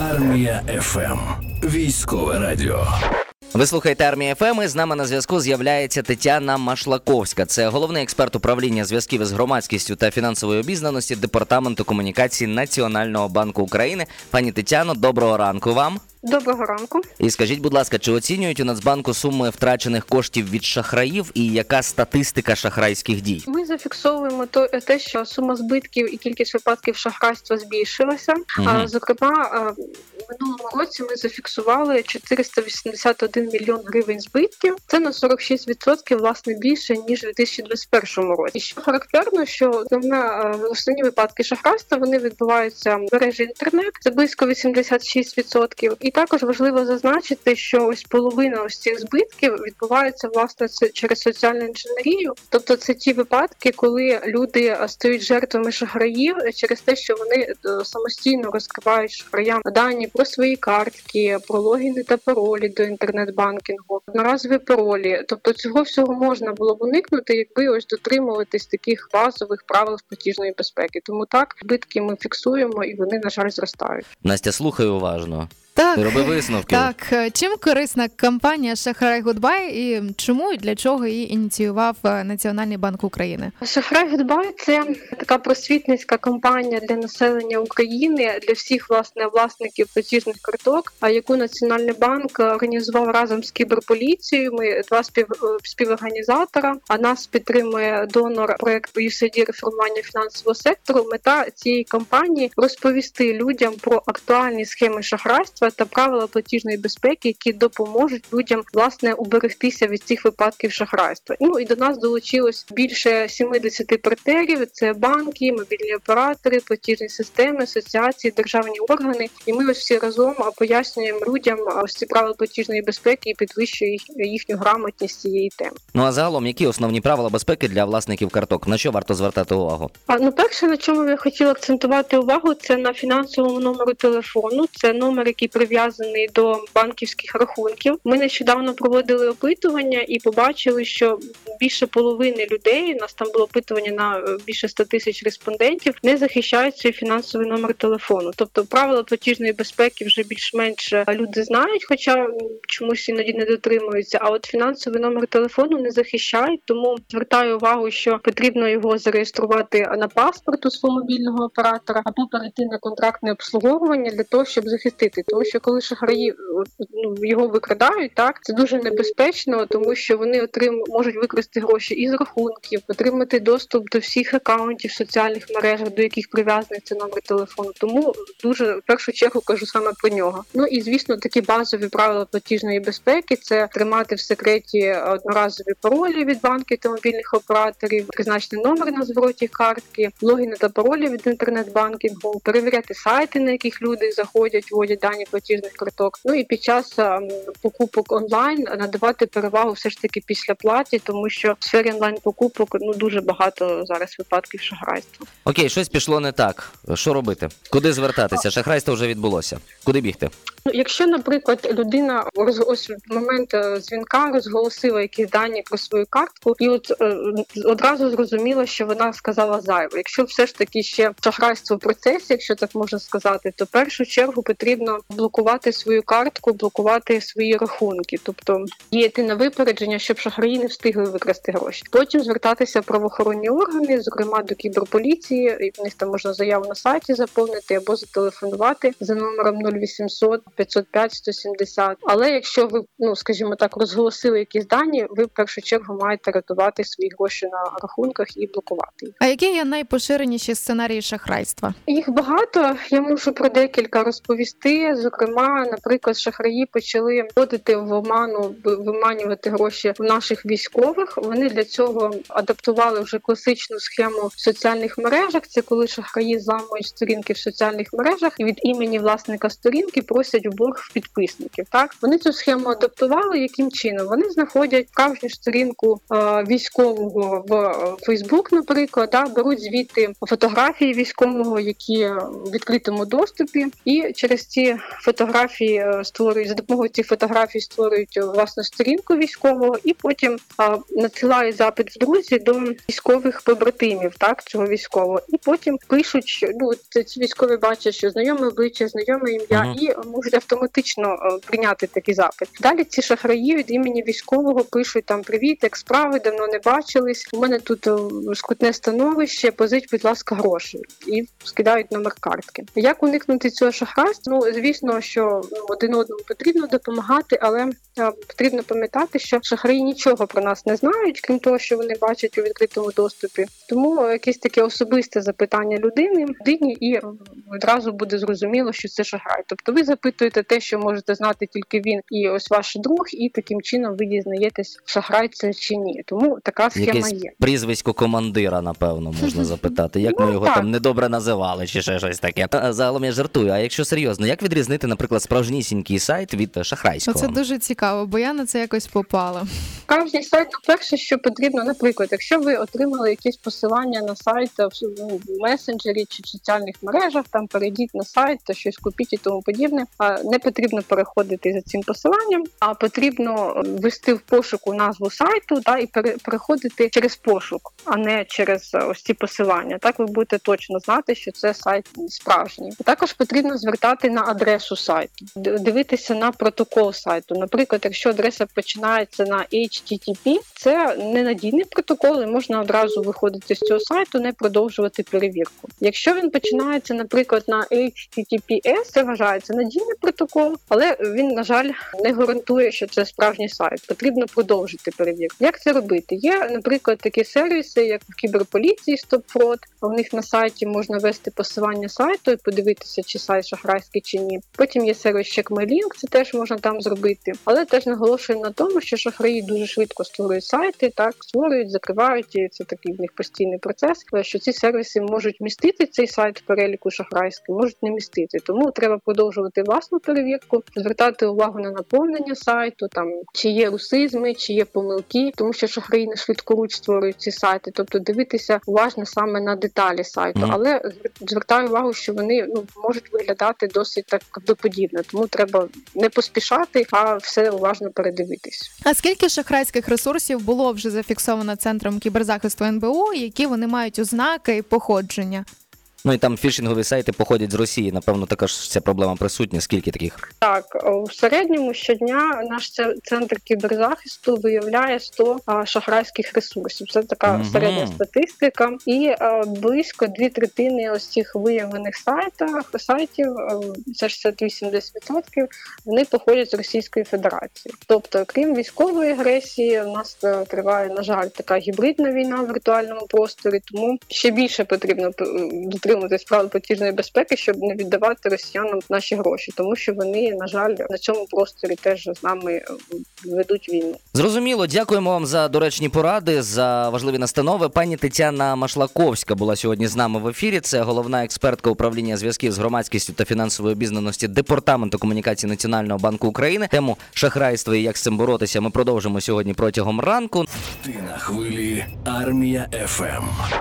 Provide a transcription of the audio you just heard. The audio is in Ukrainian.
Армія FM. Військове радіо. Ви слухаєте Армія FM. і З нами на зв'язку з'являється Тетяна Машлаковська. Це головний експерт управління зв'язків із громадськістю та фінансової обізнаності департаменту комунікації Національного банку України. Пані Тетяно, доброго ранку вам. Доброго ранку. І скажіть, будь ласка, чи оцінюють у Нацбанку суми втрачених коштів від шахраїв і яка статистика шахрайських дій? Ми зафіксовуємо то те, що сума збитків і кількість випадків шахрайства збільшилася. Мгм. А зокрема, в минулому році ми зафіксували 481 мільйон гривень збитків. Це на 46% власне більше ніж у 2021 році. І що характерно, що основна основні випадки шахрайства вони відбуваються в мережі інтернет. Це близько 86%. І також важливо зазначити, що ось половина ось цих збитків відбувається власне через соціальну інженерію. Тобто це ті випадки, коли люди е, стають жертвами шахраїв через те, що вони е, самостійно розкривають шахраям дані про свої картки, про логіни та паролі до інтернет-банкінгу, одноразові паролі. Тобто цього всього можна було б уникнути, якби ось дотримуватись таких базових правил платіжної безпеки. Тому так збитки ми фіксуємо і вони на жаль зростають. Настя, слухай уважно. Так, Роби висновки. так. Е, Чим корисна кампанія Шахрай Гудбай і чому і для чого її ініціював е, Національний банк України? Шахрай Гудбай це така просвітницька кампанія для населення України для всіх власне власників платіжних карток. А яку Національний банк організував разом з кіберполіцією. Ми два спів співорганізатора. А нас підтримує донор проекту USAID реформування фінансового сектору. Мета цієї кампанії розповісти людям про актуальні схеми шахрайства та правила платіжної безпеки, які допоможуть людям власне уберегтися від цих випадків шахрайства. Ну і до нас долучилось більше 70 партнерів. Це банки, мобільні оператори, платіжні системи, асоціації, державні органи. І ми ось всі разом пояснюємо людям ось ці правила платіжної безпеки і підвищує їх, їхню грамотність цієї теми. Ну а загалом, які основні правила безпеки для власників карток? На що варто звертати увагу? А ну перше, на чому я хотіла акцентувати увагу, це на фінансовому номеру телефону. Це номер, який прив'язаний до банківських рахунків. Ми нещодавно проводили опитування і побачили, що більше половини людей у нас там було опитування на е, більше 100 тисяч респондентів, не захищають свій фінансовий номер телефону. Тобто правила платіжної безпеки вже більш-менш е, люди знають, хоча чомусь іноді не дотримуються. А от фінансовий номер телефону не захищають, тому звертаю увагу, що потрібно його зареєструвати на паспорт у свого мобільного оператора або перейти на контрактне обслуговування для того, щоб захистити. Тому що коли шахраї е, ну, його викрадають, так це дуже небезпечно, тому що вони отрим можуть викрасти гроші із рахунків, отримати доступ до всіх акаунтів соціальних мережах, до яких прив'язаний цей номер телефону. Тому дуже в першу чергу кажу саме про нього. Ну і звісно, такі базові правила платіжної безпеки це тримати в секреті одноразові паролі від банків та мобільних операторів, призначений номер на звороті картки, логіни та паролі від інтернет-банкінгу, перевіряти сайти, на яких люди заходять, вводять дані платіжних карток. Ну і під час покупок онлайн надавати перевагу все ж таки після платі, тому що в сфері онлайн покупок ну дуже багато зараз випадків шахрайства. Окей, щось пішло не так. Що робити? Куди звертатися? Шахрайство вже відбулося. Куди бігти? Ну, якщо, наприклад, людина ось момент е, дзвінка розголосила якісь дані про свою картку, і от е, одразу зрозуміла, що вона сказала зайве. Якщо все ж таки ще шахрайство в процесі, якщо так можна сказати, то в першу чергу потрібно блокувати свою картку, блокувати свої рахунки, тобто діяти на випередження, щоб шахраї не встигли викрасти гроші. Потім звертатися в правоохоронні органи, зокрема до кіберполіції, і в них там можна заяву на сайті заповнити або зателефонувати за номером 0800 505 170. Але якщо ви, ну скажімо так, розголосили якісь дані, ви в першу чергу маєте рятувати свої гроші на рахунках і блокувати їх. А які є найпоширеніші сценарії шахрайства? Їх багато. Я можу про декілька розповісти. Зокрема, наприклад, шахраї почали вводити в оману, виманювати гроші в наших військових. Вони для цього адаптували вже класичну схему в соціальних мережах. Це коли шахраї зламують сторінки в соціальних мережах і від імені власника сторінки просять вносять в борг в підписників. Так вони цю схему адаптували. Яким чином вони знаходять справжню сторінку е, військового в Фейсбук, наприклад, да, беруть звідти фотографії військового, які в відкритому доступі, і через ці фотографії е, створюють за допомогою цих фотографій створюють е, власну сторінку військового, і потім е, надсилають запит в друзі до військових побратимів, так цього військового, і потім пишуть, що ну це ці військові бачать, що знайоме обличчя, знайоме ім'я, Мгм. і можуть автоматично е, прийняти такий запит. Далі ці шахраї від імені військового пишуть там привіт, як справи, давно не бачились. У мене тут е, скутне становище, позич, будь ласка, гроші і скидають номер картки. Як уникнути цього шахрайства? Ну звісно, що ну, один одному потрібно допомагати, але е, потрібно пам'ятати, що шахраї нічого про нас не знають, крім того, що вони бачать у відкритому доступі. Тому якесь таке особисте запитання людини людині, і одразу буде зрозуміло, що це шахрай. Тобто ви запитуєте те, що можете знати тільки він і ось ваш друг, і таким чином ви дізнаєтесь, шахрай це чи ні. Тому така схема Якесь є. прізвисько командира, напевно, можна запитати. Як ми Ну, його так. там недобре називали, чи ще щось таке. А, Загалом я жартую. А якщо серйозно, як відрізнити, наприклад, справжнісінький сайт від е, шахрайського? Оце дуже цікаво, бо я на це якось попала. Справжній сайт, перше, що потрібно, наприклад, якщо ви отримали якісь посилання на сайт е, в ну, в месенджері чи в соціальних мережах, там перейдіть на сайт, та щось купіть і тому подібне. А не потрібно переходити за цим посиланням, а потрібно е, ввести в пошуку назву сайту та і переходити через пошук, а не через е, ось ці посилання. Так ви будете точно знати, що це сайт справжній. Також потрібно звертати на адресу сайту, дивитися на протокол сайту. Наприклад, якщо адреса починається на HTTP, це ненадійний протокол, і можна одразу виходити з цього сайту, не продовжувати перевірку. Якщо він починається, наприклад, на HTTPS, це вважається надійний протокол, але він, на жаль, не гарантує, що це справжній сайт. Потрібно продовжити перевірку. Як це робити? Є, наприклад, такі сервіси, як в кіберполіції StopFraud. У них на сайті можна ввести посилання сайту і подивитися, чи сайт шахрайський чи ні. Потім є сервіс CheckMyLink, це теж можна там зробити. Але теж наголошуємо на тому, що шахраї дуже швидко створюють сайти, так створюють, закривають, і це такий в них постійний процес. Що ці сервіси можуть містити цей сайт в переліку шахрайський, можуть не містити. Тому треба продовжувати власну перевірку, звертати увагу на наповнення сайту, там чи є русизми, чи є помилки, тому що шахраї не швидкоруч створюють ці сайти, тобто дивитися уважно саме на деталі сайту. Мгм. Але звертаю увагу, що вони ну можуть виглядати досить так правдоподібно, тому треба не поспішати, а все уважно передивитись. А скільки шахрайських ресурсів було вже зафіксовано центром кіберзахисту НБУ, які вони мають ознаки і походження? Ну і там фішингові сайти походять з Росії. Напевно, також ця проблема присутня. Скільки таких? Так, у середньому щодня наш це- центр кіберзахисту виявляє 100 шахрайських ресурсів. Це така Мгм. середня статистика, і близько дві третини ось цих виявлених сайтах сайтів, це 68-10%, вони походять з Російської Федерації. Тобто, крім військової агресії, у нас е, триває на жаль така гібридна війна в віртуальному просторі, тому ще більше потрібно е, дотримуватись правил платіжної безпеки, щоб не віддавати росіянам наші гроші, тому що вони, на жаль, на цьому просторі теж з нами е, ведуть війну. Зрозуміло, дякуємо вам за доречні поради, за важливі настанови. Пані Тетяна Машлаковська була сьогодні з нами в ефірі. Це головна експертка управління зв'язків з громадськістю та фінансової обізнаності департаменту комунікації Національного банку України. Тему шахрайства і як з цим боротися. Ми продовжимо сьогодні протягом ранку. Ти на хвилі Армія ФМ.